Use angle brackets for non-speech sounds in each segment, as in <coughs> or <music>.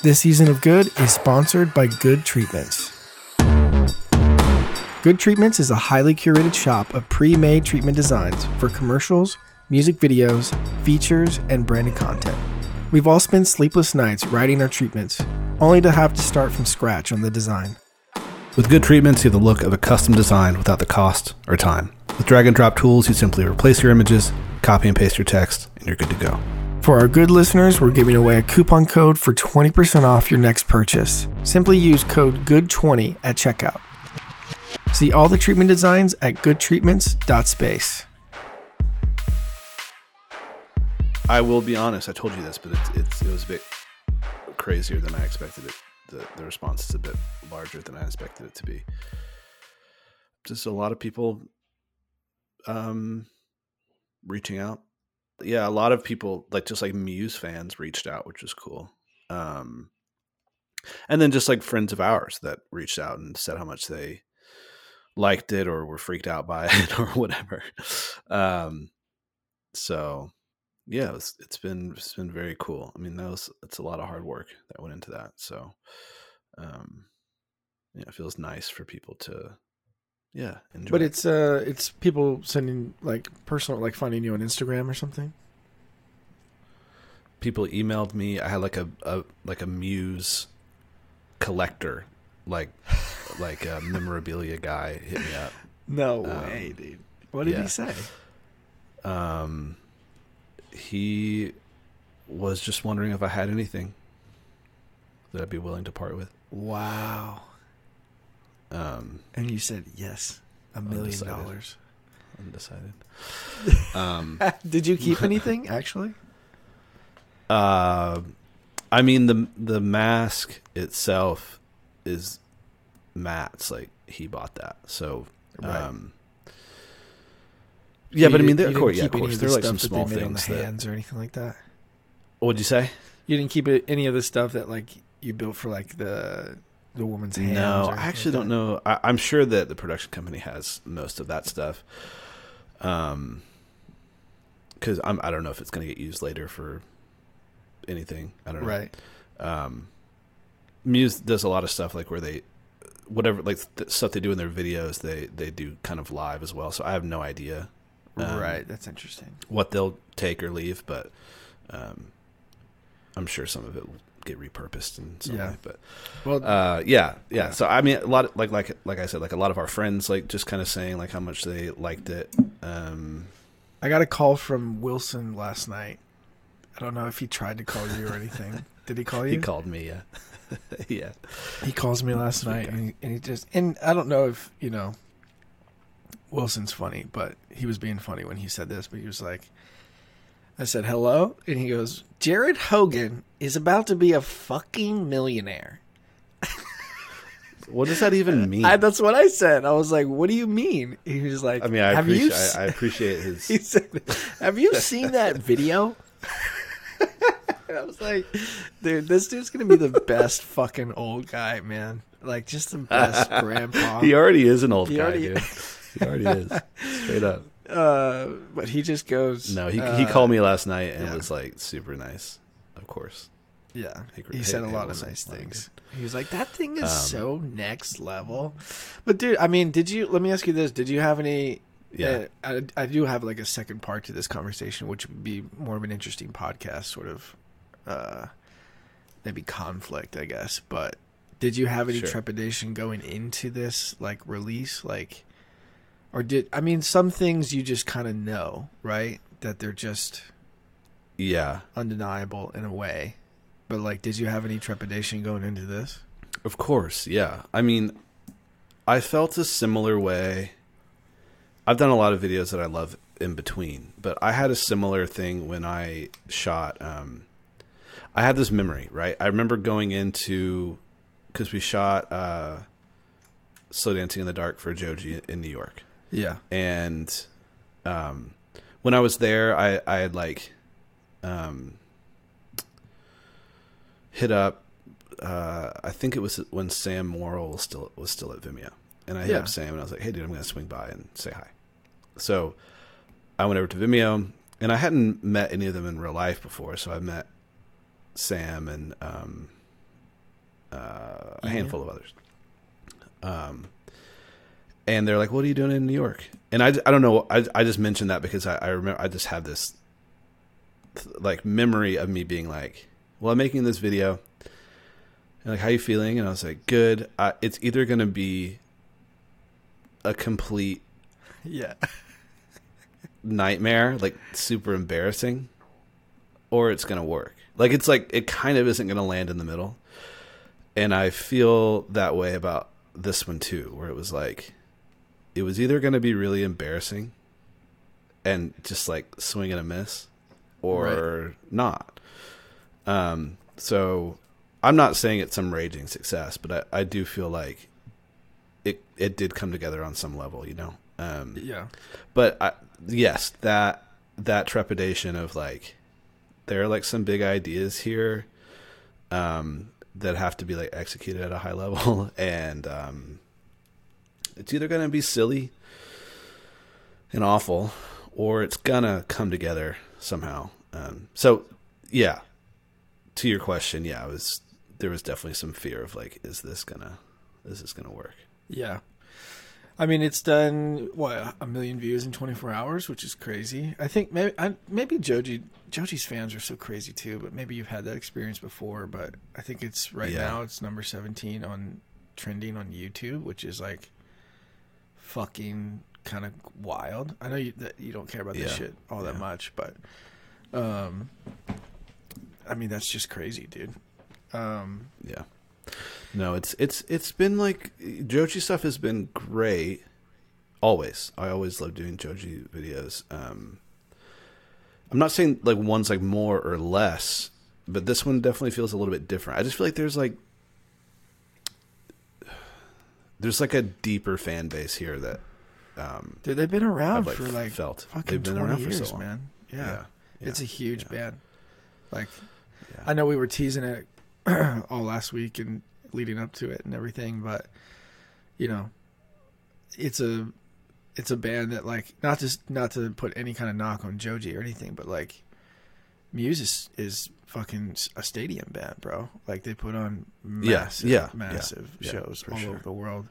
This season of Good is sponsored by Good Treatments. Good Treatments is a highly curated shop of pre made treatment designs for commercials, music videos, features, and branded content. We've all spent sleepless nights writing our treatments, only to have to start from scratch on the design. With good treatments, you have the look of a custom design without the cost or time. With drag and drop tools, you simply replace your images, copy and paste your text, and you're good to go. For our good listeners, we're giving away a coupon code for 20% off your next purchase. Simply use code GOOD20 at checkout. See all the treatment designs at goodtreatments.space. I will be honest. I told you this, but it's, it was a bit crazier than I expected it. The the response is a bit larger than I expected it to be. Just a lot of people um reaching out. Yeah, a lot of people like just like Muse fans reached out, which was cool. Um and then just like friends of ours that reached out and said how much they liked it or were freaked out by <laughs> it or whatever. Um so yeah, it's, it's been it's been very cool. I mean, that was it's a lot of hard work that went into that. So, um, yeah, it feels nice for people to, yeah, enjoy. But it's uh it's people sending like personal like finding you on Instagram or something. people emailed me. I had like a, a like a Muse collector, like <laughs> like a memorabilia guy hit me up. No Um, way, dude. What did yeah. he say? Um, he was just wondering if I had anything that I'd be willing to part with. Wow. Um, And you said yes, a million Undecided. dollars. undecided. <laughs> Um. Did you keep <laughs> anything actually? Uh, I mean the the mask itself is Matt's. Like he bought that, so Right. um, yeah. You but I mean, there, you of course, yeah, of course, of there the are like some small things the that. hands or anything like that. What'd you say? You didn't keep it, any of the stuff that like you built for like the the woman's hands. No, I actually like don't know. I, I'm sure that the production company has most of that stuff. Um, because I'm I don't know if it's going to get used later for anything. I don't know. Right. um muse does a lot of stuff like where they whatever like the stuff they do in their videos they they do kind of live as well so i have no idea um, right. That's interesting. what they'll take or leave but um i'm sure some of it will get repurposed and so Yeah. way but Well, uh yeah, yeah so i mean a lot of, like like like i said like a lot of our friends like just kind of saying like how much they liked it um I got a call from Wilson last night. I don't know if he tried to call you or anything. <laughs> Did he call you? he called me yeah <laughs> yeah He calls me last night, and he, and he just and I don't know if you know. Wilson's funny, but he was being funny when he said this. But he was like, "I said hello," and he goes, "Jared Hogan is about to be a fucking millionaire." what does that even mean I, that's what I said. I was like, "What do you mean?" He was like, I mean, I have you I, I appreciate <laughs> his. He said, "Have you seen that video?" <laughs> I was like, "Dude, this dude's gonna be the best fucking old guy, man. Like, just the best <laughs> grandpa." he already is an old He guy, already- dude. He already is, straight up. Uh, but he just goes. No, he uh, he called me last night and yeah. was like super nice. Of course, Yeah, he hey, said a lot of nice things. He was like, "That thing is Um, so next level." But dude, I mean, did you? Let me ask you this: Did you have any? Yeah. uh, I, I do have like a second part to this conversation, which would be more of an interesting podcast, sort of, uh, maybe conflict, I guess. But did you have any Sure. trepidation going into this like release, like, or did I mean some things you just kind of know, right? That they're just yeah, undeniable in a way. But like, did you have any trepidation going into this? of course, yeah. I mean, I felt a similar way. I've done a lot of videos that I love in between, but I had a similar thing when I shot. Um, I had this memory, right? I remember going into because we shot uh, "Slow Dancing in the Dark" for Joji in New York, Yeah. and um, when I was there, I I had like um, hit up. Uh, I think it was when Sam Morrill was still was still at Vimeo, and I hit Yeah. up Sam and I was like, "Hey, dude, I'm going to swing by and say hi." So I went over to Vimeo, and I hadn't met any of them in real life before, so I met Sam and um, uh, a Yeah. handful of others. Um, and they're like, "What are you doing in New York?" And I, I don't know. I, I just mentioned that because I, I remember I just have this like memory of me being like, "Well, I'm making this video." And like, how you feeling? And I was like, "Good." I, it's either going to be a complete Yeah. nightmare, like super embarrassing, or it's gonna work. Like it's like it kind of isn't gonna land in the middle. And I feel that way about this one too, where it was like it was either gonna be really embarrassing and just like swing and a miss, or not. Um so I'm not saying it's some raging success, but I, I do feel like it it did come together on some level, you know. Um Yeah. but I, yes, that that trepidation of like there are like some big ideas here um, that have to be like executed at a high level, <laughs> and um, it's either going to be silly and awful, or it's gonna come together somehow. Um, so, yeah, to your question, yeah, it was there was definitely some fear of like, is this gonna is this gonna work? Yeah. I mean, it's done what a million views in 24 hours, which is crazy. I think maybe I, maybe Joji Joji's fans are so crazy too, but maybe you've had that experience before. But I think it's right Yeah. now it's number 17 on trending on YouTube, which is like fucking kind of wild. I know you that you don't care about this Yeah. shit all that Yeah. much, but um, I mean that's just crazy, dude. Um, Yeah. No, it's it's it's been like Joji stuff has been great. Always, I always love doing Joji videos. Um, I'm not saying like one's like more or less, but this one definitely feels a little bit different. I just feel like there's like there's like a deeper fan base here that um, dude, they've been around I've like, for like felt fucking they've been 20 around for years, so long. man. Yeah. Yeah, yeah, it's a huge yeah. band. Like. I know we were teasing it <clears throat> all last week and leading up to it and everything, but you know, it's a it's a band that like not just not to put any kind of knock on Joji or anything, but like Muse is, is fucking a stadium band, bro. Like they put on massive, yeah, massive yeah, yeah, shows for all sure. over the world,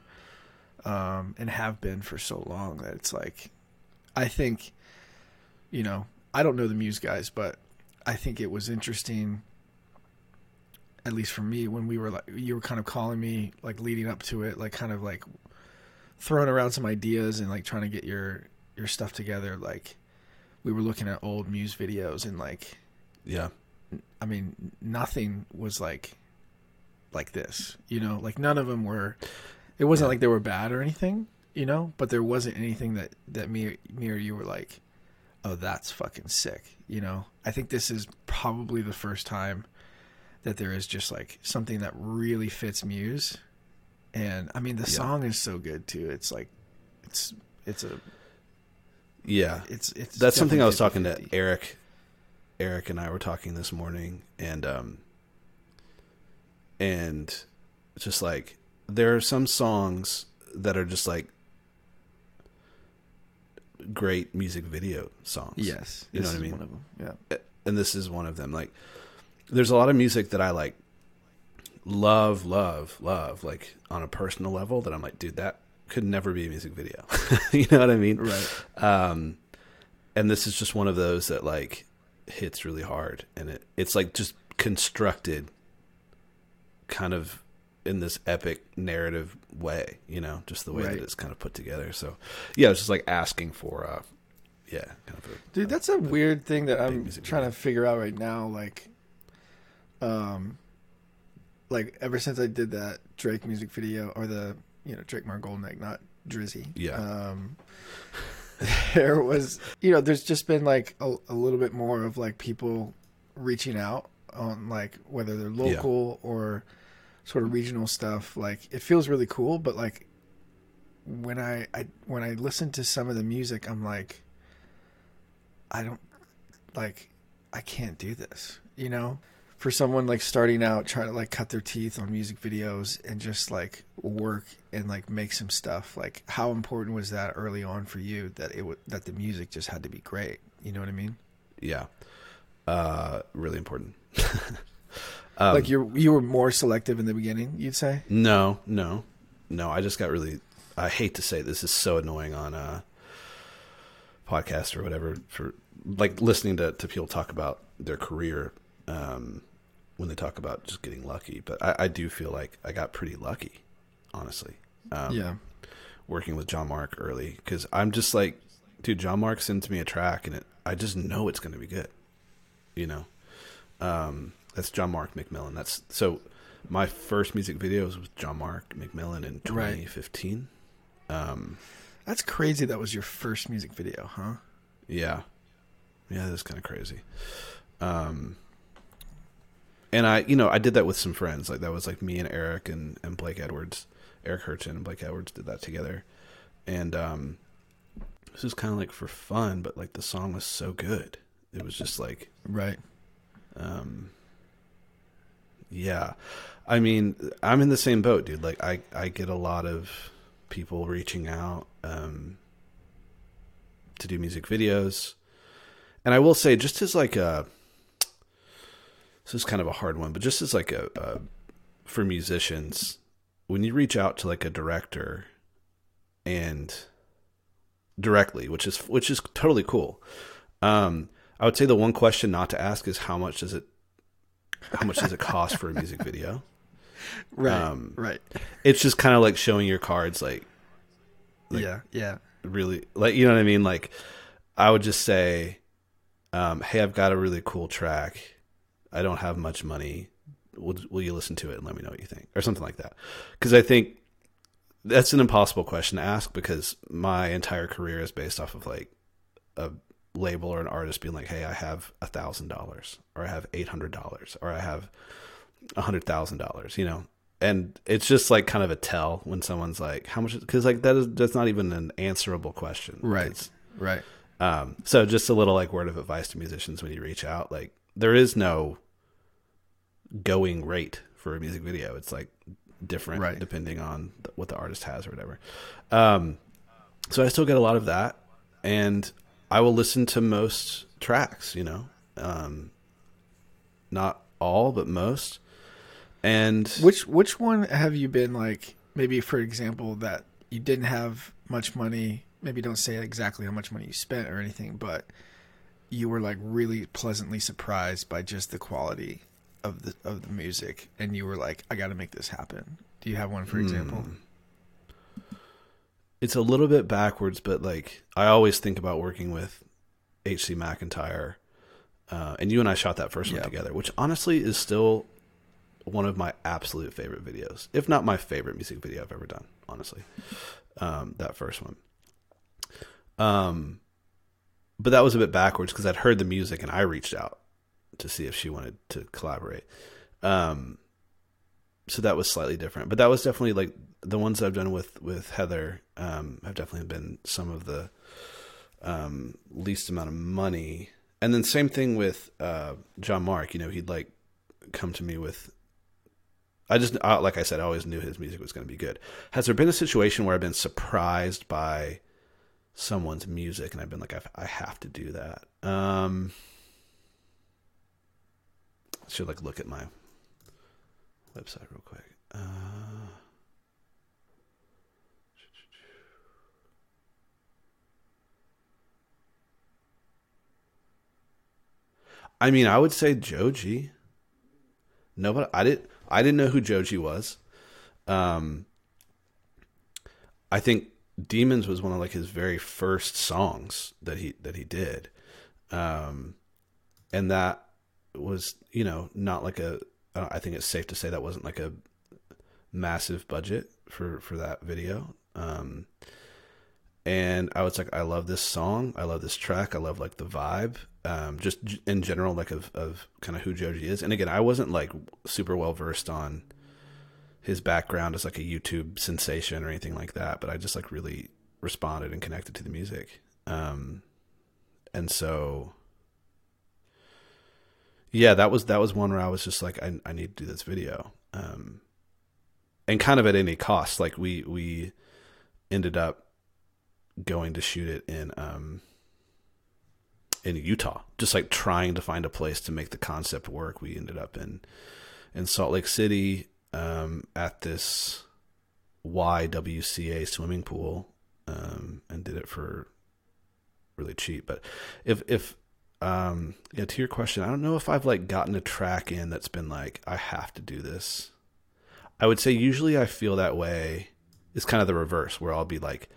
um, and have been for so long that it's like, I think, you know, I don't know the Muse guys, but I think it was interesting, at least for me, when we were like, you were kind of calling me like leading up to it, like kind of like throwing around some ideas and like trying to get your your stuff together. Like we were looking at old Muse videos and like yeah, I mean, nothing was like like this, you know, like none of them were. It wasn't Yeah. like they were bad or anything, you know, but there wasn't anything that that me me or you were like, oh, that's fucking sick, you know. I think this is probably the first time that there is just like something that really fits Muse, and I mean the Yeah. song is so good too. It's like, it's it's a yeah. it's it's That's something I was talking to 50-50. Eric. Eric and I were talking this morning, and um, and just like there are some songs that are just like great music video songs. Yes, You know what I mean? One of them, yeah. and this is one of them. Like, there's a lot of music that I like, love, love, love, like on a personal level. That I'm like, dude, that could never be a music video. <laughs> you know what I mean? Right. Um, and this is just one of those that like hits really hard, and it it's like just constructed, kind of in this epic narrative way. You know, just the way Right. that it's kind of put together. So, yeah, it's just like asking for, uh, yeah, kind of a, Dude, that's a weird thing that I'm trying to figure out right now. Like, um, like ever since I did that Drake music video or the you know Drake Margolnick, not Drizzy. Yeah. Um, <laughs> there was you know there's just been like a, a little bit more of like people reaching out on like whether they're local or sort of regional stuff. Like it feels really cool, but like when I, I when I listen to some of the music, I'm like. I don't like I can't do this, you know? For someone like starting out trying to like cut their teeth on music videos and just like work and like make some stuff, like how important was that early on for you that it would that the music just had to be great? You know what I mean? Yeah. Uh, really important. <laughs> Um, like you you were more selective in the beginning, you'd say? No, no, no. I just got really. I hate to say this is so annoying on a podcast or whatever for like listening to to people talk about their career um, when they talk about just getting lucky. But I, I do feel like I got pretty lucky, honestly. Um, yeah. working with John Mark early because I'm just like, dude, John Mark sends me a track and it, I just know it's going to be good. You know, um, that's John Mark McMillan. That's so. My first music video was with John Mark McMillan in Right. 2015. Um, That's crazy that was your first music video, huh? yeah, yeah, that's kind of crazy. Um, and I, you know, I did that with some friends. Like that was like me and Eric and, and Blake Edwards, Eric Hurchin and Blake Edwards did that together. And um, this was kind of like for fun, but like the song was so good. It was just like, Right. um, yeah. I mean, I'm in the same boat, dude. Like I, I get a lot of people reaching out um, to do music videos. And I will say, just as like a, this is kind of a hard one, but just as like a, a for musicians, when you reach out to like a director and directly, which is which is totally cool. Um, I would say the one question not to ask is how much does it how much does it cost for a music video? <laughs> Right. Um, right. It's just kind of like showing your cards like like- yeah. Yeah. really like you know what I mean like I would just say um hey I've got a really cool track. I don't have much money. Will, will you listen to it and let me know what you think or something like that? Cuz I think that's an impossible question to ask because my entire career is based off of like a label or an artist being like, "Hey, I have a thousand dollars, or I have eight hundred dollars, or I have a hundred thousand dollars," you know. And it's just like kind of a tell when someone's like, "How much?" Because like that is that's not even an answerable question, Right. It's- Right. um, so just a little like word of advice to musicians when you reach out, like there is no going rate for a music video. It's like different Right. depending on what the artist has or whatever. Um, so I still get a lot of that, and I will listen to most tracks. You know, um, not all, but most. And Which which one have you been like? Maybe for example, that you didn't have much money. Maybe don't say exactly how much money you spent or anything, but you were like really pleasantly surprised by just the quality of the of the music, and you were like, "I got to make this happen." Do you have one, for example? it's a little bit backwards, but like I always think about working with HC McIntyre, uh, and you and I shot that first one Yeah. together, which honestly is still one of my absolute favorite videos, if not my favorite music video I've ever done. Honestly, um, that first one. Um, but that was a bit backwards because I'd heard the music and I reached out to see if she wanted to collaborate. Um, so that was slightly different, but that was definitely like the ones I've done with with Heather um, have definitely been some of the um, least amount of money. And then same thing with uh, John Mark. You know, he'd like come to me with. I just uh, like I said, I always knew his music was going to be good. Has there been a situation where I've been surprised by someone's music and I've been like, I've, I have to do that? Um, I should like look at my website real quick. Uh, I mean, I would say Joji. Nobody, I didn't, I didn't know who Joji was. Um, I think Demons was one of like his very first songs that he that he did, um, and that was you know not like a I think it's safe to say that wasn't like a massive budget for for that video. Um, and I was like, I love this song. I love this track. I love like the vibe. Um, just in general, like of of kind of who Joji is. And again, I wasn't like super well versed on his background as like a YouTube sensation or anything like that, but I just like really responded and connected to the music. Um, and so, yeah, that was that was one where I was just like, I I need to do this video. Um, and kind of at any cost. Like we we ended up going to shoot it in um in Utah, just like trying to find a place to make the concept work. We ended up in in Salt Lake City um, at this YWCA swimming pool um, and did it for really cheap. But if if um, yeah, to your question, I don't know if I've like gotten a track in that's been like I have to do this. I would say usually I feel that way. It's kind of the reverse where I'll be like,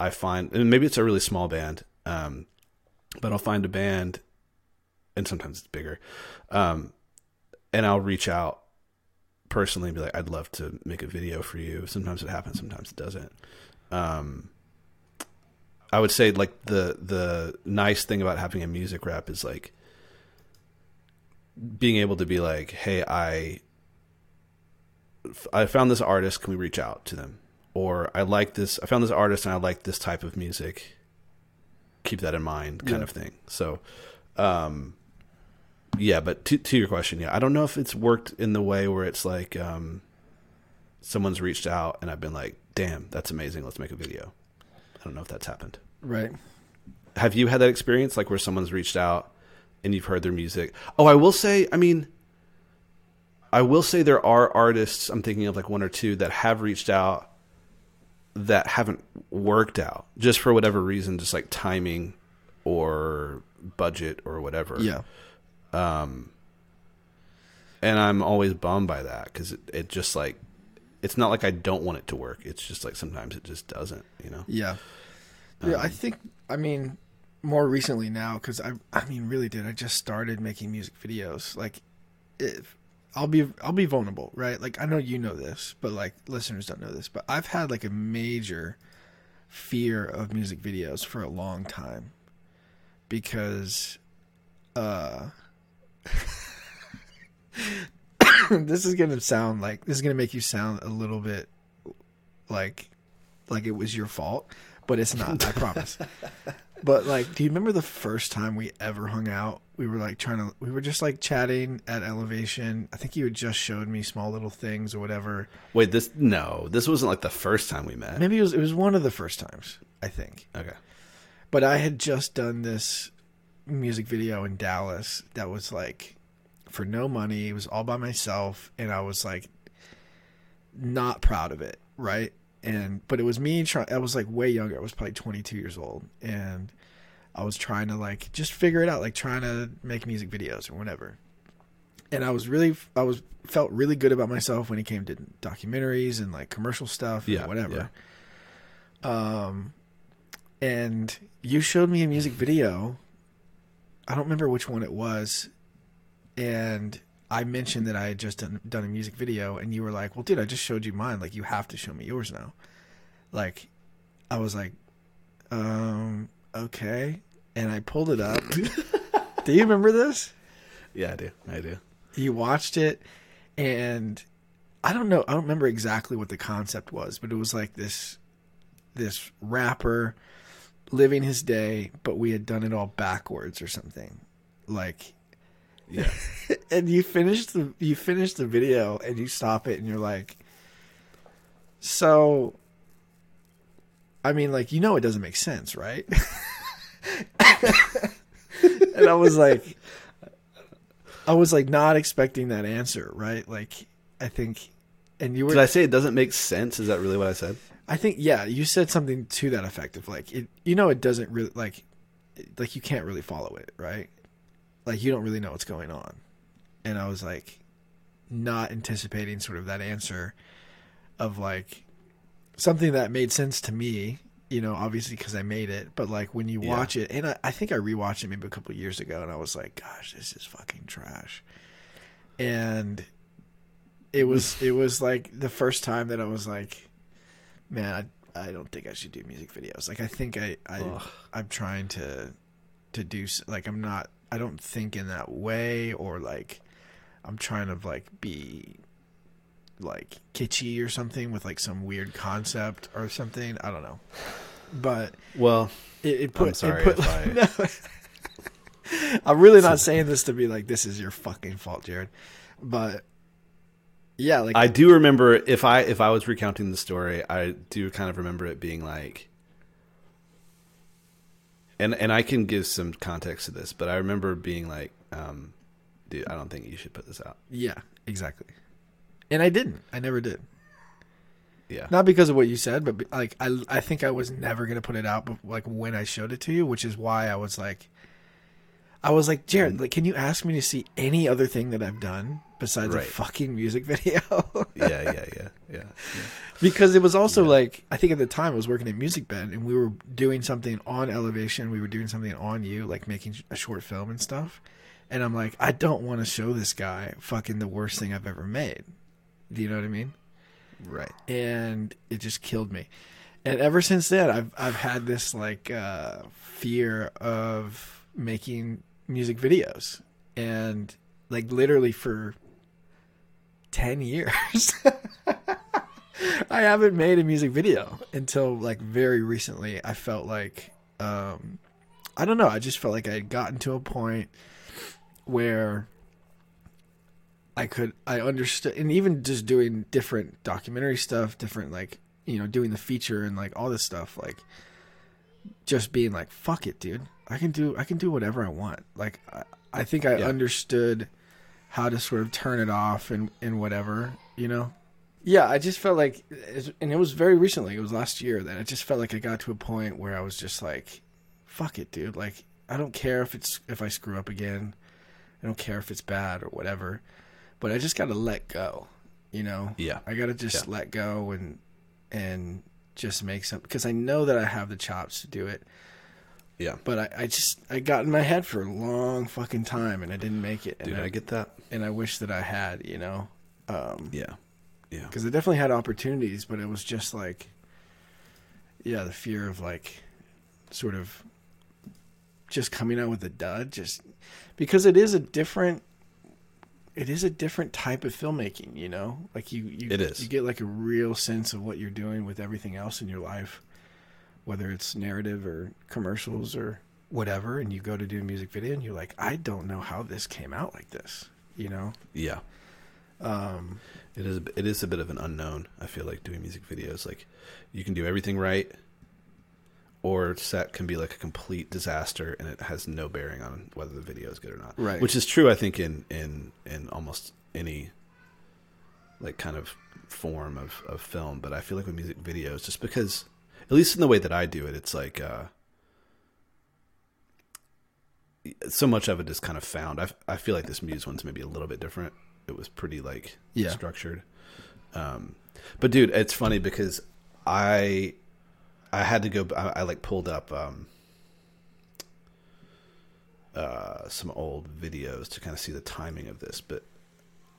I find, and maybe it's a really small band, um, but I'll find a band, and sometimes it's bigger, um, and I'll reach out personally be like, I'd love to make a video for you. Sometimes it happens, sometimes it doesn't. Um, I would say like the the nice thing about having a music rep is like being able to be like, hey, I I found this artist. Can we reach out to them? Or I like this. I found this artist and I like this type of music. Keep that in mind, kind Yeah. of thing. So, um, yeah. But to to your question, yeah, I don't know if it's worked in the way where it's like um, someone's reached out and I've been like, "Damn, that's amazing. Let's make a video." I don't know if that's happened. Right. Have you had that experience, like where someone's reached out and you've heard their music? Oh, I will say, I mean, I will say there are artists. I'm thinking of like one or two that have reached out that haven't worked out just for whatever reason, just like timing or budget or whatever. Yeah. And I'm always bummed by that because it, it just like it's not like I don't want it to work. It's just like sometimes it just doesn't. You know. Yeah. Yeah, Um, I think I mean more recently now because I I mean really did I just started making music videos like if I'll be I'll be vulnerable right like I know you know this but like listeners don't know this but I've had like a major fear of music videos for a long time because uh <coughs> this is gonna sound like this is gonna make you sound a little bit like like it was your fault but it's not i promise. <laughs> But like do you remember the first time we ever hung out? We were like trying to we were just like chatting at elevation. I think you had just showed me small little things or whatever. Wait, this no, this wasn't like the first time we met. maybe it was it was one of the first times i think. Okay. but I had just done this music video in Dallas that was like for no money. It was all by myself, and I was like not proud of it, right? And but it was me trying. I was like way younger. I was probably 22 years old, and I was trying to like just figure it out, like trying to make music videos or whatever. And I was really, I was felt really good about myself when it came to documentaries and like commercial stuff, Yeah, and whatever. Um, and you showed me a music video. I don't remember which one it was, and I mentioned that I had just done, done a music video, and you were like, "Well, dude, I just showed you mine. Like, you have to show me yours now." Like, I was like, "Um, okay," and I pulled it up. <laughs> do you remember this? Yeah, I do. I do. you watched it and i don't know i don't remember exactly what the concept was but it was like this this rapper living his day but we had done it all backwards or something like Yeah. <laughs> and you finished the you finished the video and you stop it and you're like so i mean like you know it doesn't make sense right <laughs> and i was like i was like not expecting that answer right like i think and you were Did I say it doesn't make sense? Is that really what I said? I think yeah, you said something to that effect of like it. You know, it doesn't really like, like you can't really follow it, right? Like you don't really know what's going on, and I was like, not anticipating sort of that answer, of like, something that made sense to me. You know, obviously because I made it, but like when you Yeah. watch it, and I, I think I rewatched it maybe a couple of years ago, and I was like, gosh, this is fucking trash, and it was it was like the first time that I was like, man, I, I don't think I should do music videos. Like I think I, I Ugh. I'm trying to to do like I'm not I don't think in that way or like I'm trying to like be like kitschy or something with like some weird concept or something. I don't know. But Well, it, it put I'm sorry it put, if <laughs> No. I'm really not <laughs> saying this to be like this is your fucking fault, Jared. But yeah, like I do remember if I if I was recounting the story, I do kind of remember it being like and and I can give some context to this, but I remember being like um dude, I don't think you should put this out. Yeah, exactly. And I didn't. I never did. Yeah. Not because of what you said, but like I, I think I was never gonna put it out. But like when I showed it to you, which is why I was like, I was like, Jared, like, can you ask me to see any other thing that I've done besides a fucking music video? yeah, yeah, yeah, yeah, yeah. <laughs> because it was also Yeah. like I think at the time I was working at Musicbed and we were doing something on Elevation. We were doing something on you, like making a short film and stuff. And I'm like, I don't want to show this guy fucking the worst thing I've ever made. Do you know what I mean? Right. and it just killed me. And ever since then, I've I've had this like uh, fear of making music videos, and like literally for ten years, <laughs> I haven't made a music video until like very recently. I felt like um, I don't know. I just felt like I had gotten to a point where I could I understood and even just doing different documentary stuff, different like you know, doing the feature and like all this stuff, like just being like, fuck it, dude. I can do I can do whatever I want. Like I, I think I Yeah. understood how to sort of turn it off and, and whatever, you know? Yeah, I just felt like and it was very recently, it was last year that I just felt like I got to a point where I was just like, fuck it, dude. Like I don't care if it's if I screw up again. I don't care if it's bad or whatever but I just got to let go, you know. Yeah. I got to just Yeah. let go and and just make some because I know that I have the chops to do it. Yeah. But I, I just I got in my head for a long fucking time and I didn't make it. And Dude, I, I get that. and I wish that I had, you know, um, Yeah. Yeah. because I definitely had opportunities, but it was just like, yeah, the fear of like, sort of, just coming out with a dud, just because it is a different, it is a different type of filmmaking, you know. Like you, you, It is. You get like a real sense of what you're doing with everything else in your life, whether it's narrative or commercials or whatever. And you go to do a music video, and you're like, I don't know how this came out like this, you know. Yeah. Um, It is. It is a bit of an unknown. I feel like doing music videos. Like, you can do everything right, or set can be like a complete disaster, and it has no bearing on whether the video is good or not. Right. Which is true, I think, in in in almost any like kind of form of of film. But I feel like with music videos, just because, at least in the way that I do it, it's like. uh so much of it is kind of found. I, I feel like this Muse one's maybe a little bit different. It was pretty like Yeah. structured. Um, but dude, it's funny because I I had to go. I, I like pulled up um, uh, some old videos to kind of see the timing of this. But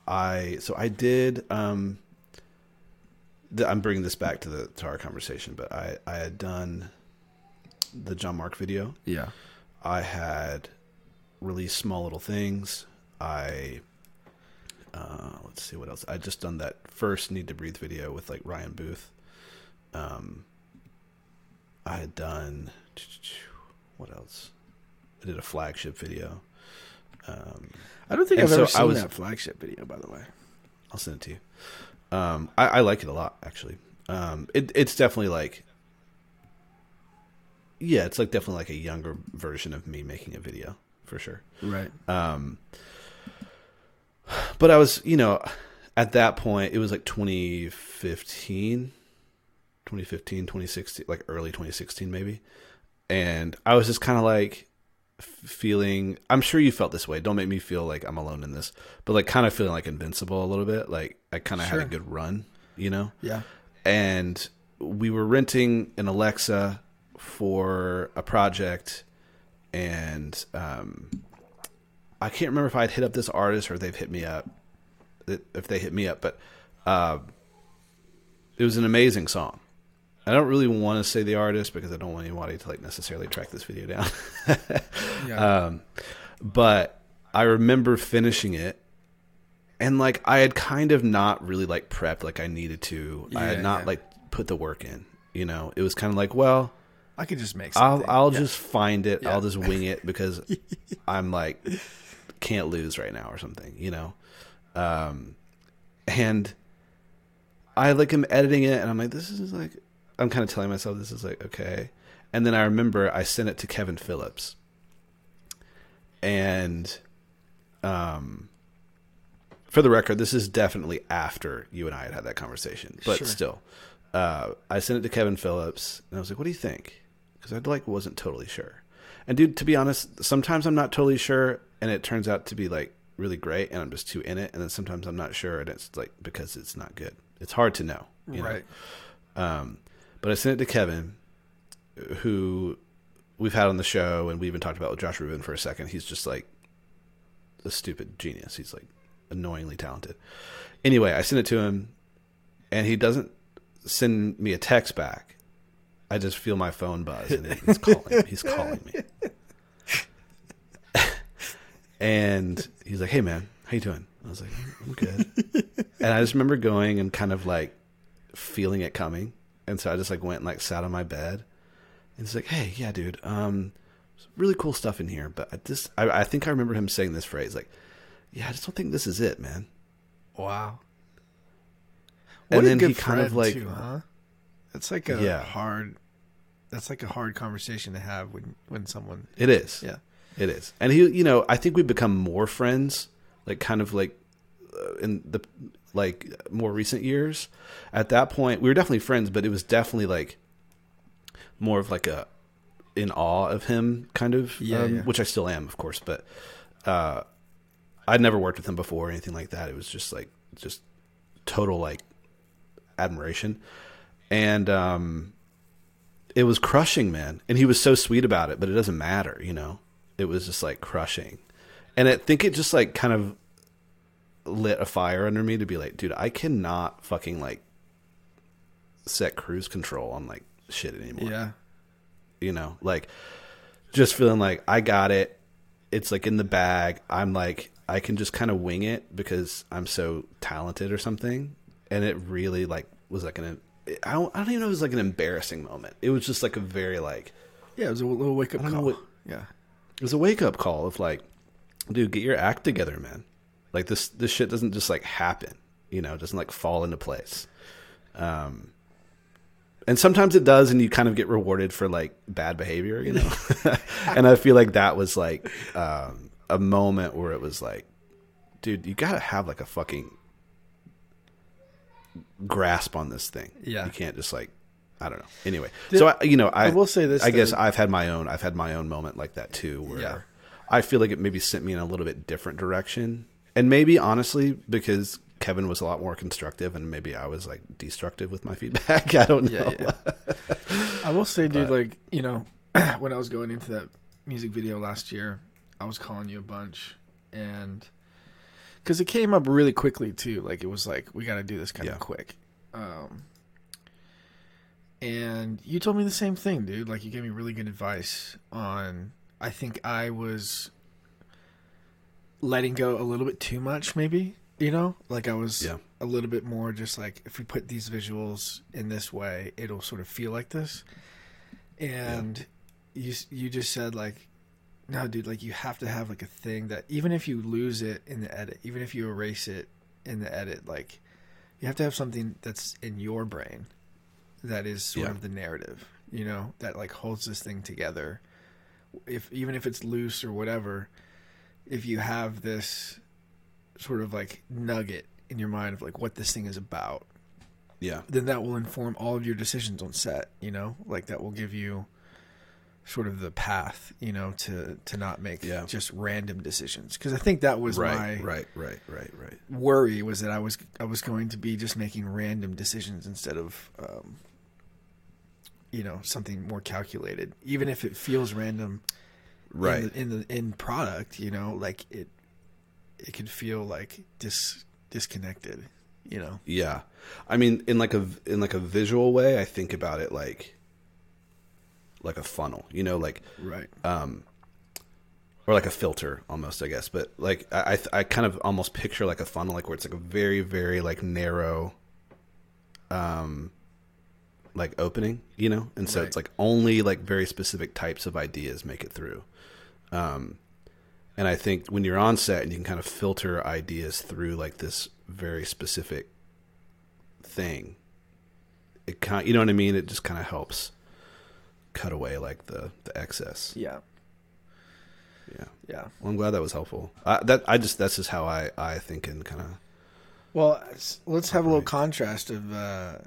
I so I did. Um, the, I'm bringing this back to the to our conversation, but I I had done the John Mark video. yeah. I had released small little things. I uh, let's see what else. I just done that first Need to Breathe video with like Ryan Booth. Um, I had done what else? I did a flagship video. Um, I don't think I've ever so I seen was- that flagship video, by the way. I'll send it to you. Um, I, I like it a lot, actually. Um, it, it's definitely like, yeah, it's like definitely like a younger version of me making a video for sure. Right. Um, but I was, you know, at that point, it was like 2015, 2015, 2016, like early 2016, maybe. And I was just kind of like feeling, I'm sure you felt this way. Don't make me feel like I'm alone in this, but like kind of feeling like invincible a little bit. Like I kind of had a good run, you know? Yeah. and we were renting an Alexa for a project, and um, I can't remember if I'd hit up this artist or they've hit me up. If they hit me up, but uh, it was an amazing song. I don't really want to say the artist because I don't want anybody to like necessarily track this video down. Yeah. <laughs> Um, but I remember finishing it, and like I had kind of not really like prepped like I needed to. I had not yeah. like put the work in. You know, it was kind of like, well, I could just make I'll. I'll Yeah. just find it. Yeah. I'll just wing it because <laughs> I'm like can't lose right now or something. You know, um, and I like am editing it, and I'm like, this is like I'm kind of telling myself this is like okay, and then I remember I sent it to Kevin Phillips, and Um, for the record, this is definitely after you and I had had that conversation, but Sure. still, uh, I sent it to Kevin Phillips, and I was like, "What do you think?" Because I like wasn't totally sure. And dude, to be honest, sometimes I'm not totally sure, and it turns out to be like really great, and I'm just too in it. And then sometimes I'm not sure, and it's like because it's not good. It's hard to know, you know? right. Um, but I sent it to Kevin, who we've had on the show, and we even talked about with Josh Rubin for a second. He's just like a stupid genius. He's like annoyingly talented. Anyway, I sent it to him, and he doesn't send me a text back. I just feel my phone buzz, and he's <laughs> calling. He's calling me, and he's like, "Hey, man, how you doing?" I was like, "I'm good," <laughs> and I just remember going and kind of like feeling it coming, and so I just like went and like sat on my bed, and he's like, "Hey, yeah, dude, um, really cool stuff in here, but I just I, I think I remember him saying this phrase like, yeah, I just don't think this is it, man." Wow. And What a then good he kind of like- too, huh? That's like a Yeah. hard. That's like a hard conversation to have when when someone. It is. Yeah. It is. And he, you know, I think we've become more friends, like kind of like uh, in the like more recent years. At that point, we were definitely friends, but it was definitely like more of like a in awe of him kind of, Yeah, um, yeah. which I still am, of course. But uh, I'd never worked with him before or anything like that. It was just like just total like admiration, and um, it was crushing, man. And he was so sweet about it, but it doesn't matter, you know. It was just like crushing, and I think it just like kind of lit a fire under me to be like, dude, I cannot fucking like set cruise control on like shit anymore. Yeah. You know, like just feeling like I got it. It's like in the bag. I'm like I can just kind of wing it because I'm so talented or something. And it really like was like an I don't I don't even know if it was like an embarrassing moment. It was just like a very like Yeah. It was a little wake up I don't know call. what- yeah. it was a wake up call of like, dude, get your act together, man. Like this this shit doesn't just like happen, you know, it doesn't like fall into place. Um and sometimes it does and you kind of get rewarded for like bad behavior, you know. <laughs> and I feel like that was like um a moment where it was like, dude, you got to have like a fucking grasp on this thing. Yeah. You can't just like I don't know. Anyway, Did- so I, you know, I, I will say this, I guess. I've had my own. I've had my own moment like that too, where Yeah. I feel like it maybe sent me in a little bit different direction, and maybe honestly because Kevin was a lot more constructive, and maybe I was like destructive with my feedback. <laughs> I don't know. Yeah, yeah. I will say, dude, like you know, <clears throat> when I was going into that music video last year, I was calling you a bunch, and because it came up really quickly too. Like it was like we got to do this kind Yeah. of quick. Um, and you told me the same thing, dude. Like you gave me really good advice on. I think I was letting go a little bit too much, maybe. You know, like I was Yeah. a little bit more just like if we put these visuals in this way, it'll sort of feel like this. And you you just said like, no, dude, like you have to have like a thing that even if you lose it in the edit, even if you erase it in the edit, like you have to have something that's in your brain that is sort Yeah. of the narrative, you know, that like holds this thing together. If even if it's loose or whatever, if you have this sort of like nugget in your mind of like what this thing is about, Yeah, then that will inform all of your decisions on set, you know? Like that will give you sort of the path, you know, to to not make Yeah. just random decisions. Cuz I think that was right, my right, right, right, right. worry was that I was I was going to be just making random decisions instead of um you know, something more calculated. Even if it feels random Right. in the, in the in product, you know, like it it could feel like dis disconnected, you know. Yeah, I mean, in like a in like a visual way, I think about it like like a funnel, you know, like Right. um, or like a filter almost, I guess. But like I I I kind of almost picture like a funnel, like where it's like a very very like narrow, um, like opening, you know, and so Right. it's like only like very specific types of ideas make it through. Um, and I think when you're on set and you can kind of filter ideas through like this very specific thing, it kind you know what I mean. It just kind of helps cut away like the the excess. Yeah. Yeah. Yeah. Well, I'm glad that was helpful. I, that I just that's just how I I think and kind of Well, let's have a little contrast of uh,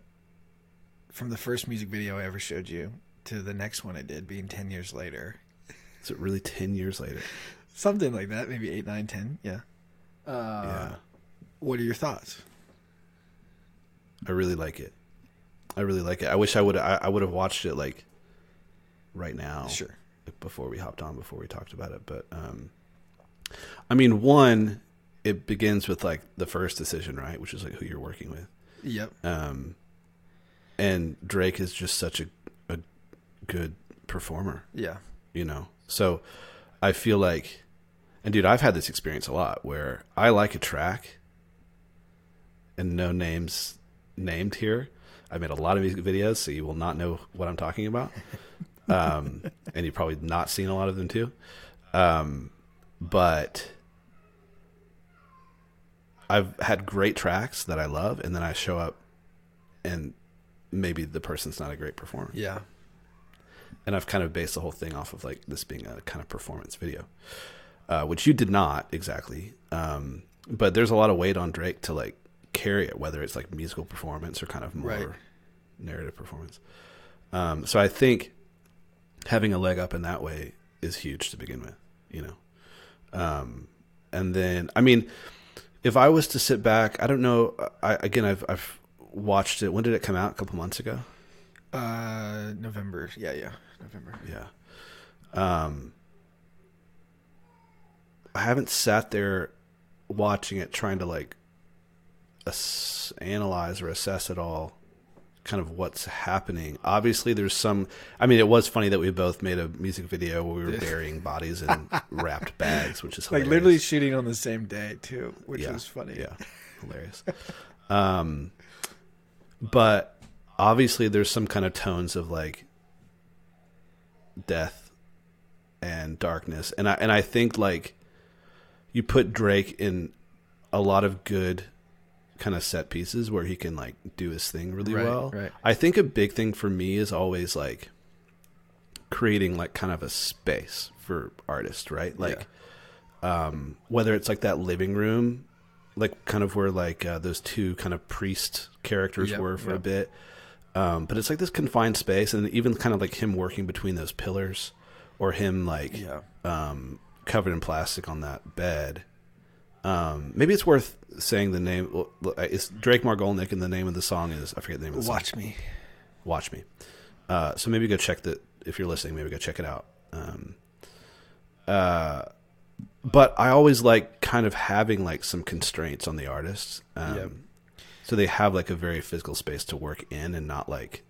from the first music video I ever showed you to the next one I did, being ten years later. Is it really ten years later? Something like that, maybe eight, nine, ten. Yeah. Uh, yeah, What are your thoughts? I really like it. I really like it. I wish I would I, I would have watched it like right now. Sure. before we hopped on before we talked about it but um i mean one it begins with like the first decision right which is like who you're working with Yep. um and drake is just such a, a good performer Yeah. you know so i feel like and dude i've had this experience a lot where i like a track and no names named here. I made a lot of music videos so you will not know what i'm talking about. <laughs> Um, and you've probably not seen a lot of them too. Um, but i've had great tracks that i love and then i show up and maybe the person's not a great performer. Yeah. And I've kind of based the whole thing off of like this being a kind of performance video, uh, which you did not exactly. Um, but there's a lot of weight on Drake to like carry it, whether it's like musical performance or kind of more Right. narrative performance. Um, so I think having a leg up in that way is huge to begin with, you know. Um, and then, I mean, if I was to sit back, I don't know. I again, I've I've watched it. When did it come out? A couple months ago. Uh, November. Yeah, yeah, November. Yeah. Um, I haven't sat there watching it trying to like ass- analyze or assess it all kind of what's happening. Obviously there's some I mean it was funny that we both made a music video where we were burying bodies in <laughs> wrapped bags, which is Like literally shooting on the same day too, which Yeah, was funny. Yeah, <laughs> hilarious. um, but obviously, there's some kind of tones of like death and darkness, and I and I think like you put Drake in a lot of good kind of set pieces where he can like do his thing really Right, well. right. I think a big thing for me is always like creating like kind of a space for artists, right? Like um whether it's like that living room like kind of where like uh, those two kind of priest characters Yep, were for a bit um but it's like this confined space and even kind of like him working between those pillars or him like Yeah. um covered in plastic on that bed um maybe it's worth saying the name it's Drake Margolnick and the name of the song is I forget the name of the song Watch me. watch me. Uh, so maybe go check the if you're listening, maybe go check it out. Um, uh, but I always like kind of having like some constraints on the artists, um. So they have like a very physical space to work in and not like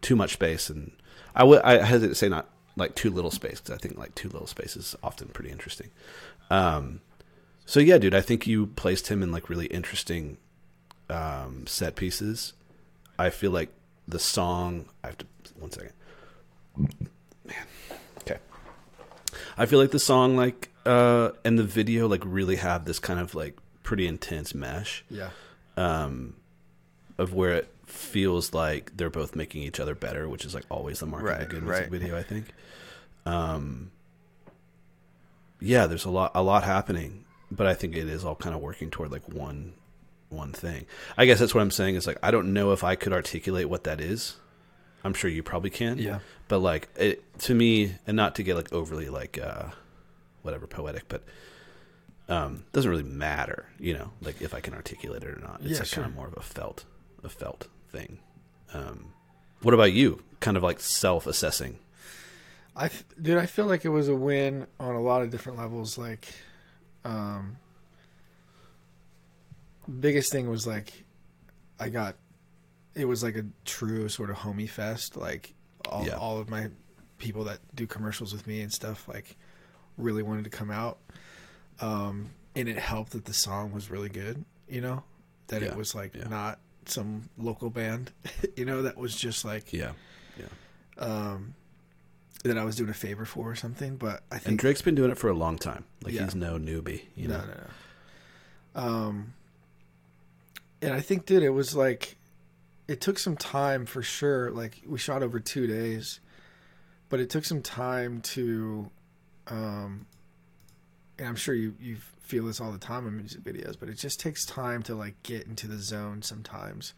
too much space. And I would I hesitate to say not like too little space because I think like too little space is often pretty interesting. Um, so yeah, dude, I think you placed him in like really interesting um, set pieces. I feel like the song. I have to one second. Man, okay. I feel like the song, like, uh, and the video, like, really have this kind of like pretty intense mesh Yeah. Um, of where it feels like they're both making each other better, which is like always the mark of a good music right. video, I think. Um, yeah, there's a lot, a lot happening, but I think it is all kind of working toward like one, one thing. I guess that's what I'm saying is like I don't know if I could articulate what that is. I'm sure you probably can. Yeah. But like it to me, and not to get like overly like uh, whatever poetic, but um, doesn't really matter, you know, like if I can articulate it or not. It's Yeah, like sure. kind of more of a felt, a felt thing. Um, what about you? Kind of like self-assessing. I dude, I feel like it was a win on a lot of different levels. Like, um, biggest thing was like, I got, it was like a true sort of homie fest. Like, all Yeah. all of my people that do commercials with me and stuff like really wanted to come out. Um, and it helped that the song was really good. You know, that Yeah, it was like yeah. not some local band. <laughs> you know, that was just like Yeah. Yeah. Um, that I was doing a favor for or something. But I And think Drake's been doing it for a long time. Like Yeah. he's no newbie, you no, know. no, no. Um, and I think, dude, it was like it took some time for sure. Like we shot over two days, but it took some time to um, and I'm sure you you feel this all the time in music videos, but it just takes time to like get into the zone sometimes.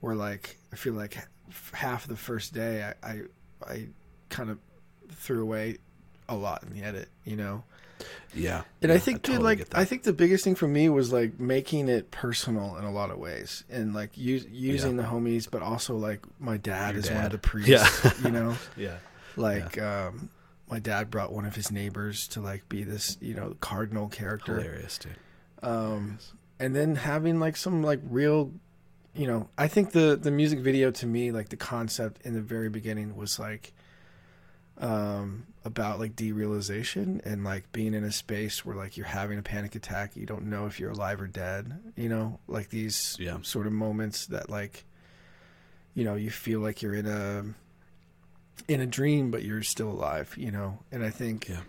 Where like I feel like half the first day I I, I kind of threw away a lot in the edit, you know. Yeah. And Yeah, I think, dude, totally like. I think the biggest thing for me was like making it personal in a lot of ways, and like us- using the homies, but also like my dad Your is one of the <laughs> priests, Yeah. you know, <laughs> yeah. like um, my dad brought one of his neighbors to like be this, you know, cardinal character, Hilarious, dude. um, and then having like some like real, you know, I think the the music video to me, like the concept in the very beginning was like, um, about like derealization and like being in a space where like you're having a panic attack, you don't know if you're alive or dead, you know, like these Yeah. sort of moments that like, you know, you feel like you're in a in a dream, but you're still alive, you know, and I think Yeah.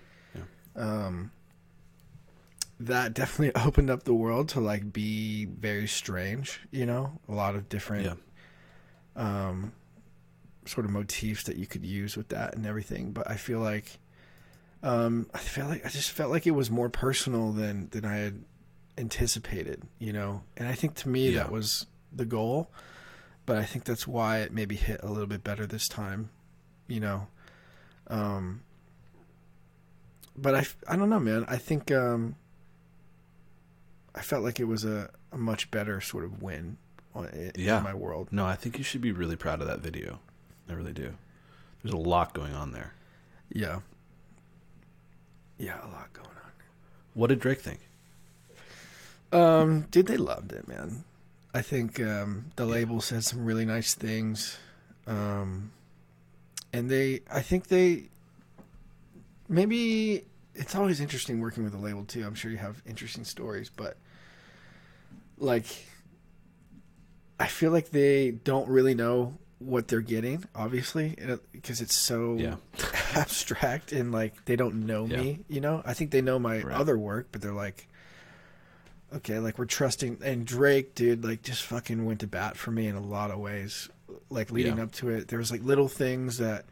um, that definitely <laughs> opened up the world to like be very strange. You know, a lot of different Yeah. um, sort of motifs that you could use with that and everything. But I feel like um, I feel like I just felt like it was more personal than than I had anticipated. You know, and I think to me Yeah. that was the goal. But I think that's why it maybe hit a little bit better this time. You know. Um, but I, I don't know, man. I think um, I felt like it was a, a much better sort of win in, Yeah. in my world. No, I think you should be really proud of that video. I really do. There's a lot going on there. Yeah. Yeah, a lot going on. What did Drake think? Um, dude, they loved it, man. I think um, the label said some really nice things. Um, and they, I think they, maybe it's always interesting working with a label too. I'm sure you have interesting stories, but like, I feel like they don't really know what they're getting, obviously, because it's so Yeah. <laughs> abstract and like they don't know Yeah. me. You know, I think they know my Right. other work, but they're like, okay, like we're trusting. And Drake, dude, like just fucking went to bat for me in a lot of ways. Like leading Yeah. up to it, there was like little things that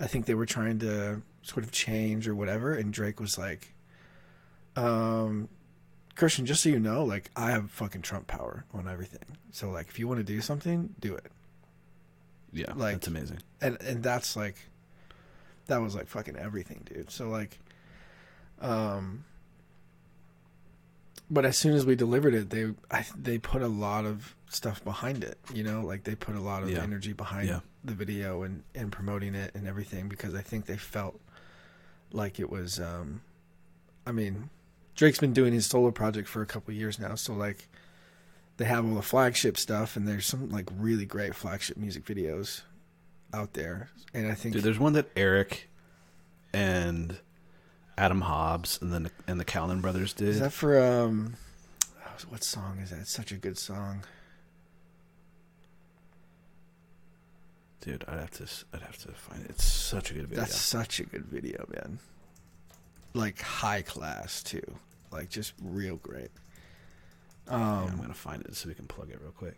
I think they were trying to sort of change or whatever, and Drake was like, um. Christian, just so you know, like I have fucking Trump power on everything. So like, if you want to do something, do it. Yeah, Like- that's amazing. and and that's like that was like fucking everything dude so like um but as soon as we delivered it they I, they put a lot of stuff behind it you know like they put a lot of Yeah. energy behind Yeah. the video and and promoting it and everything because i think they felt like it was um i mean drake's been doing his solo project for a couple years now so like they have all the flagship stuff and there's some like really great flagship music videos out there and i think Dude, there's one that Eric and Adam Hobbs and then and the Callan brothers did. is that for um what song is that it's such a good song Dude, I'd have to I'd have to find it. It's such a good video. that's such a good video man like high class too like just real great Yeah, I'm um gonna find it so we can plug it real quick.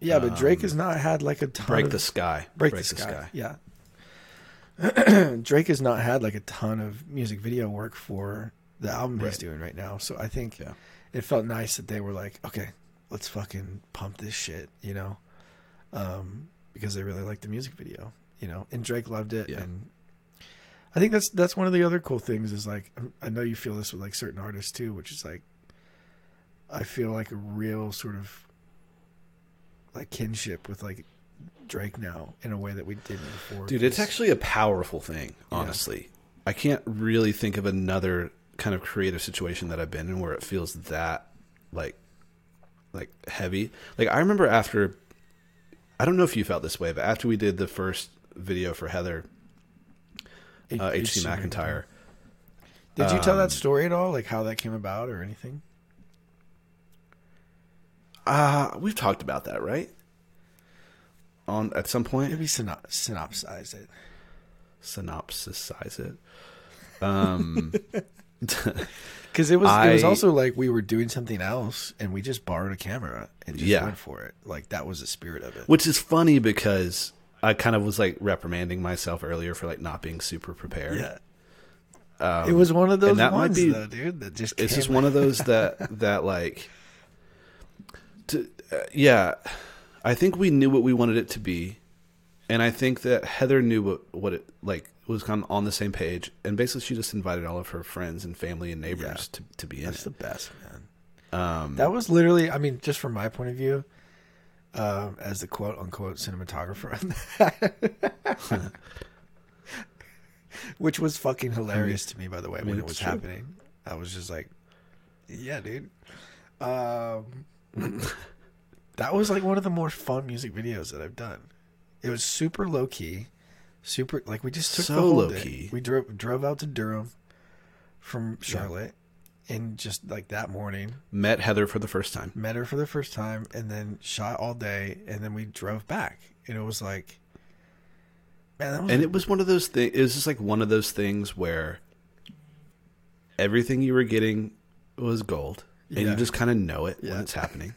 yeah but drake um, has not had like a ton Break of the sky. break, the, sky. yeah <clears throat> drake has not had like a ton of music video work for the album he's doing right now so i think Yeah. it felt nice that they were like okay let's fucking pump this shit you know um because they really liked the music video you know and drake loved it Yeah. and i think that's that's one of the other cool things is like i know you feel this with like certain artists too which is like i feel like a real sort of like kinship with like drake now in a way that we didn't before Dude, it's actually a powerful thing, Yeah. honestly. I can't really think of another kind of creative situation that I've been in where it feels that like like heavy. Like I remember after I don't know if you felt this way, but after we did the first video for Heather uh, HC HC McEntire, did you tell um, that story at all like how that came about or anything uh we've talked about that, right? On at some point. maybe synop- synopsize it synopsisize it. Um, <laughs> <laughs> Because it was it was also like we were doing something else and we just borrowed a camera and just Yeah. went for it. Like that was the spirit of it. which is funny because I kind of was like reprimanding myself earlier for like not being super prepared. Yeah. Um, it was one of those and that might be- though, dude. That just it's just one of those <laughs> that that like to uh, yeah i think we knew what we wanted it to be and i think that heather knew what, what it like was kind of on the same page and basically she just invited all of her friends and family and neighbors Yeah. to, to be in That's it the best, man. um That was literally, I mean, just from my point of view, um, as the quote unquote cinematographer, <laughs> which was fucking hilarious to me, by the way, I mean, when it was true. happening. I was just like, yeah, dude. Um, <laughs> that was like one of the more fun music videos that I've done. It was super low key, super like we just took So the whole low day. key. We drove drove out to Durham from Charlotte, and just like that morning, met heather for the first time met her for the first time and then shot all day and then we drove back and it was like man that was and it was one of those things it was just like one of those things where everything you were getting was gold and Yeah. you just kind of know it Yeah. when it's happening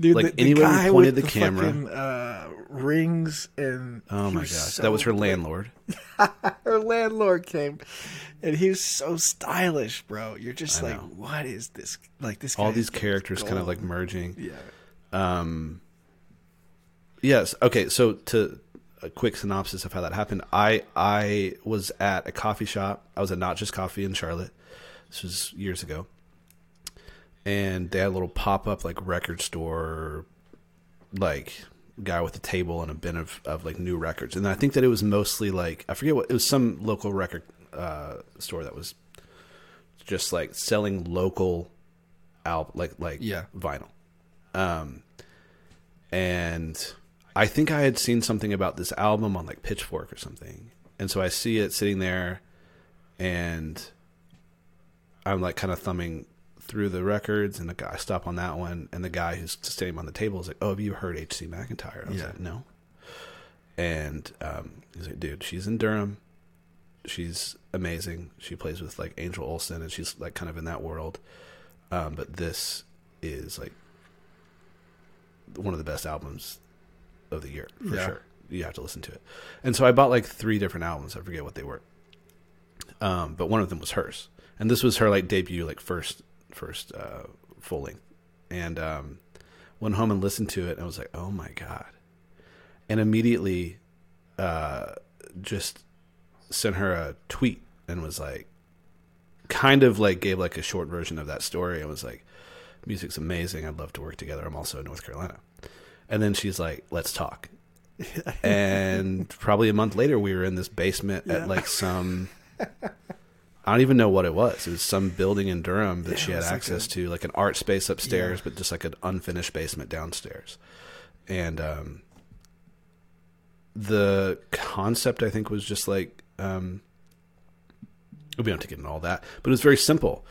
dude, like, anyone who pointed the camera- fucking, uh, rings and oh my gosh so- that was her landlord <laughs> her landlord came and he was so stylish bro you're just I like know. what is this like this all these characters kind of like merging yeah Um, yes. Okay. So to a quick synopsis of how that happened, I I was at a coffee shop. I was at Not Just Coffee in Charlotte. This was years ago, and they had a little pop up like record store, like guy with a table and a bin of, of like new records. And I think that it was mostly like I forget what it was some local record uh, store that was just like selling local album like like Yeah. vinyl. Um, and I think I had seen something about this album on like Pitchfork or something, and so I see it sitting there, and I'm like kind of thumbing through the records, and the guy I stop on that one, and the guy who's standing on the table is like, "Oh, have you heard H.C. McEntire?" I was Yeah. like, "No," and um, he's like, "Dude, she's in Durham." She's amazing. She plays with like Angel Olsen, and she's like kind of in that world. Um, but this is like one of the best albums of the year for Yeah. sure. You have to listen to it. And so I bought like three different albums. I forget what they were. Um, but one of them was hers, and this was her like debut, like first first uh, full length. And um, went home and listened to it, and I was like, oh my god! And immediately, uh, just sent her a tweet and was like, kind of like gave like a short version of that story. I was like, music's amazing. I'd love to work together. I'm also in North Carolina. And then she's like, let's talk. <laughs> and probably a month later, we were in this basement Yeah. at like some, I don't even know what it was. It was some building in Durham that Yeah, she had was like access a- to, like an art space upstairs, Yeah. but just like an unfinished basement downstairs. And um, the concept, I think, was just like, um, we don't have to get into all that, but it was very simple.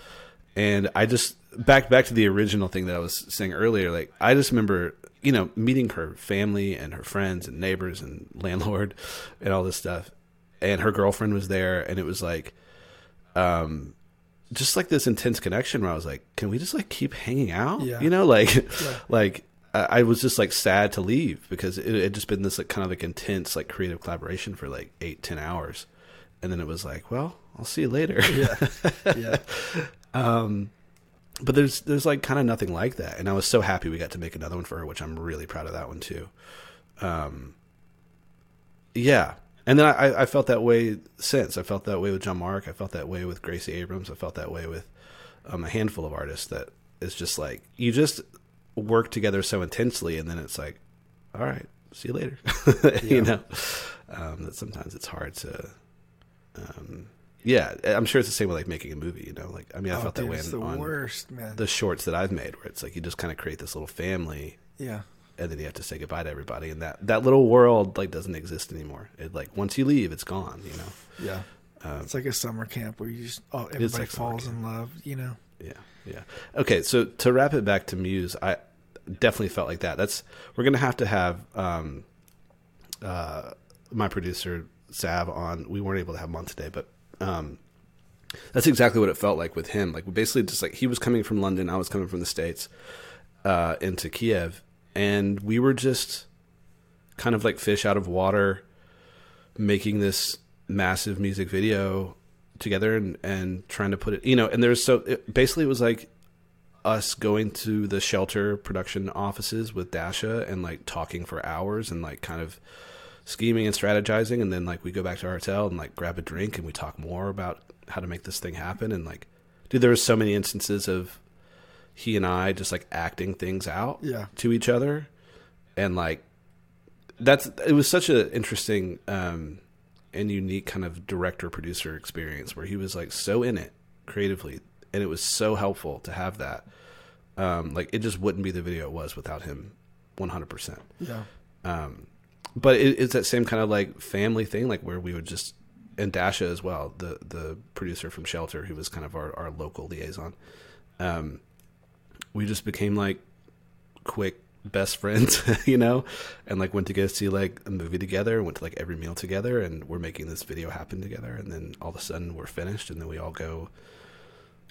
And I just back back to the original thing that I was saying earlier. Like I just remember, you know, meeting her family and her friends and neighbors and <laughs> landlord and all this stuff. And her girlfriend was there, and it was like, um, just like this intense connection where I was like, can we just like keep hanging out? Yeah. You know, <laughs> like, like I I was just like sad to leave because it had just been this like kind of like intense like creative collaboration for like eight ten hours, and then it was like, well, I'll see you later. yeah <laughs> yeah Um, but there's there's like kind of nothing like that, and I was so happy we got to make another one for her, which I'm really proud of that one too. Um, yeah, and then I, I felt that way since. I felt that way with John Mark. I felt that way with Gracie Abrams. I felt that way with um, a handful of artists. That is just like you just work together so intensely, and then it's like, all right, see you later. <laughs> you know, um, that sometimes it's hard to. Um, yeah, I'm sure it's the same with like making a movie. You know, like I mean, I Oh, felt dude, that way on, the on worst man the shorts that I've made, where it's like you just kind of create this little family, yeah and then you have to say goodbye to everybody, and that that little world like doesn't exist anymore. It like once you leave, it's gone. You know. yeah Um, it's like a summer camp where you just oh everybody like falls in love you know Yeah, yeah. Okay, so to wrap it back to Muse, I definitely felt like that. That's we're gonna have to have um, uh, my producer Sav on. We weren't able to have him on today, but um, that's exactly what it felt like with him. Like basically, just like he was coming from London, I was coming from the states uh, into Kiev, and we were just kind of like fish out of water, making this massive music video together and and trying to put it, you know, and there's so it, basically it was like us going to the shelter production offices with Dasha and like talking for hours and like kind of scheming and strategizing. And then like we go back to our hotel and like grab a drink and we talk more about how to make this thing happen. And like dude there was so many instances of he and I just like acting things out Yeah. to each other and like that's it was such an interesting um and unique kind of director producer experience where he was like so in it creatively and it was so helpful to have that um like it just wouldn't be the video it was without him 100% Yeah. um, but it, it's that same kind of like family thing, like where we would just and Dasha as well, the the producer from Shelter, who was kind of our, our local liaison. Um, we just became like quick best friends, <laughs> you know, and like went to go see like a movie together, went to like every meal together, and we're making this video happen together. And then all of a sudden we're finished, and then we all go,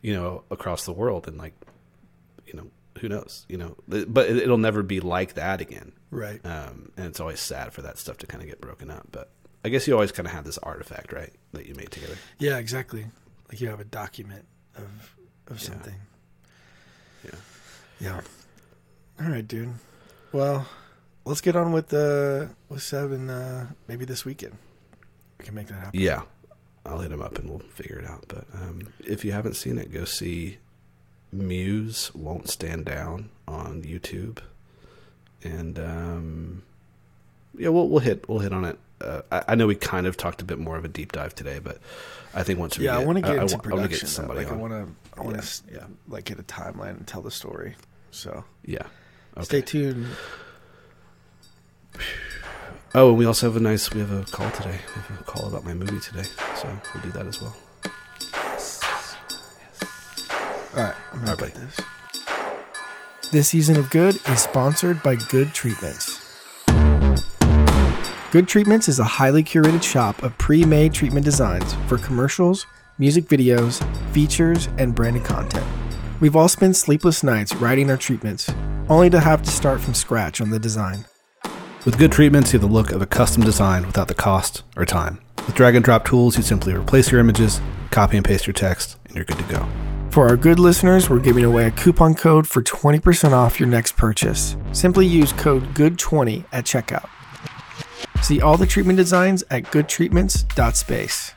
you know, across the world, and like, you know, who knows, you know, but it, it'll never be like that again Right. um, and it's always sad for that stuff to kind of get broken up. But I guess you always kind of have this artifact, right, that you made together. Yeah, exactly. Like you have a document of of Yeah. something. Yeah. Yeah. All right, dude. Well, let's get on with uh with seven uh maybe this weekend. We can make that happen. Yeah, I'll hit him up and we'll figure it out. But um, if you haven't seen it, go see Muse Won't Stand Down on YouTube, and um, yeah, we'll we'll hit we'll hit on it. Uh, I, I know we kind of talked a bit more of a deep dive today, but I think once we Yeah, I want to get into wa- I wanna production. get though. somebody like I want to I want Yeah, to yeah. like get a timeline and tell the story. So, yeah. Okay. stay tuned. Oh, and we also have a nice. We have a call today. We have a call about my movie today, so we'll do that as well. Yes. yes. All right, I'm gonna All right, this. This season of Good is sponsored by Good Treatments. Good Treatments is a highly curated shop of pre-made treatment designs for commercials, music videos, features, and branded content. We've all spent sleepless nights writing our treatments, only to have to start from scratch on the design. With good treatments, you have the look of a custom design without the cost or time. With drag and drop tools, you simply replace your images, copy and paste your text, and you're good to go. For our good listeners, we're giving away a coupon code for 20% off your next purchase. Simply use code GOOD20 at checkout. See all the treatment designs at goodtreatments.space.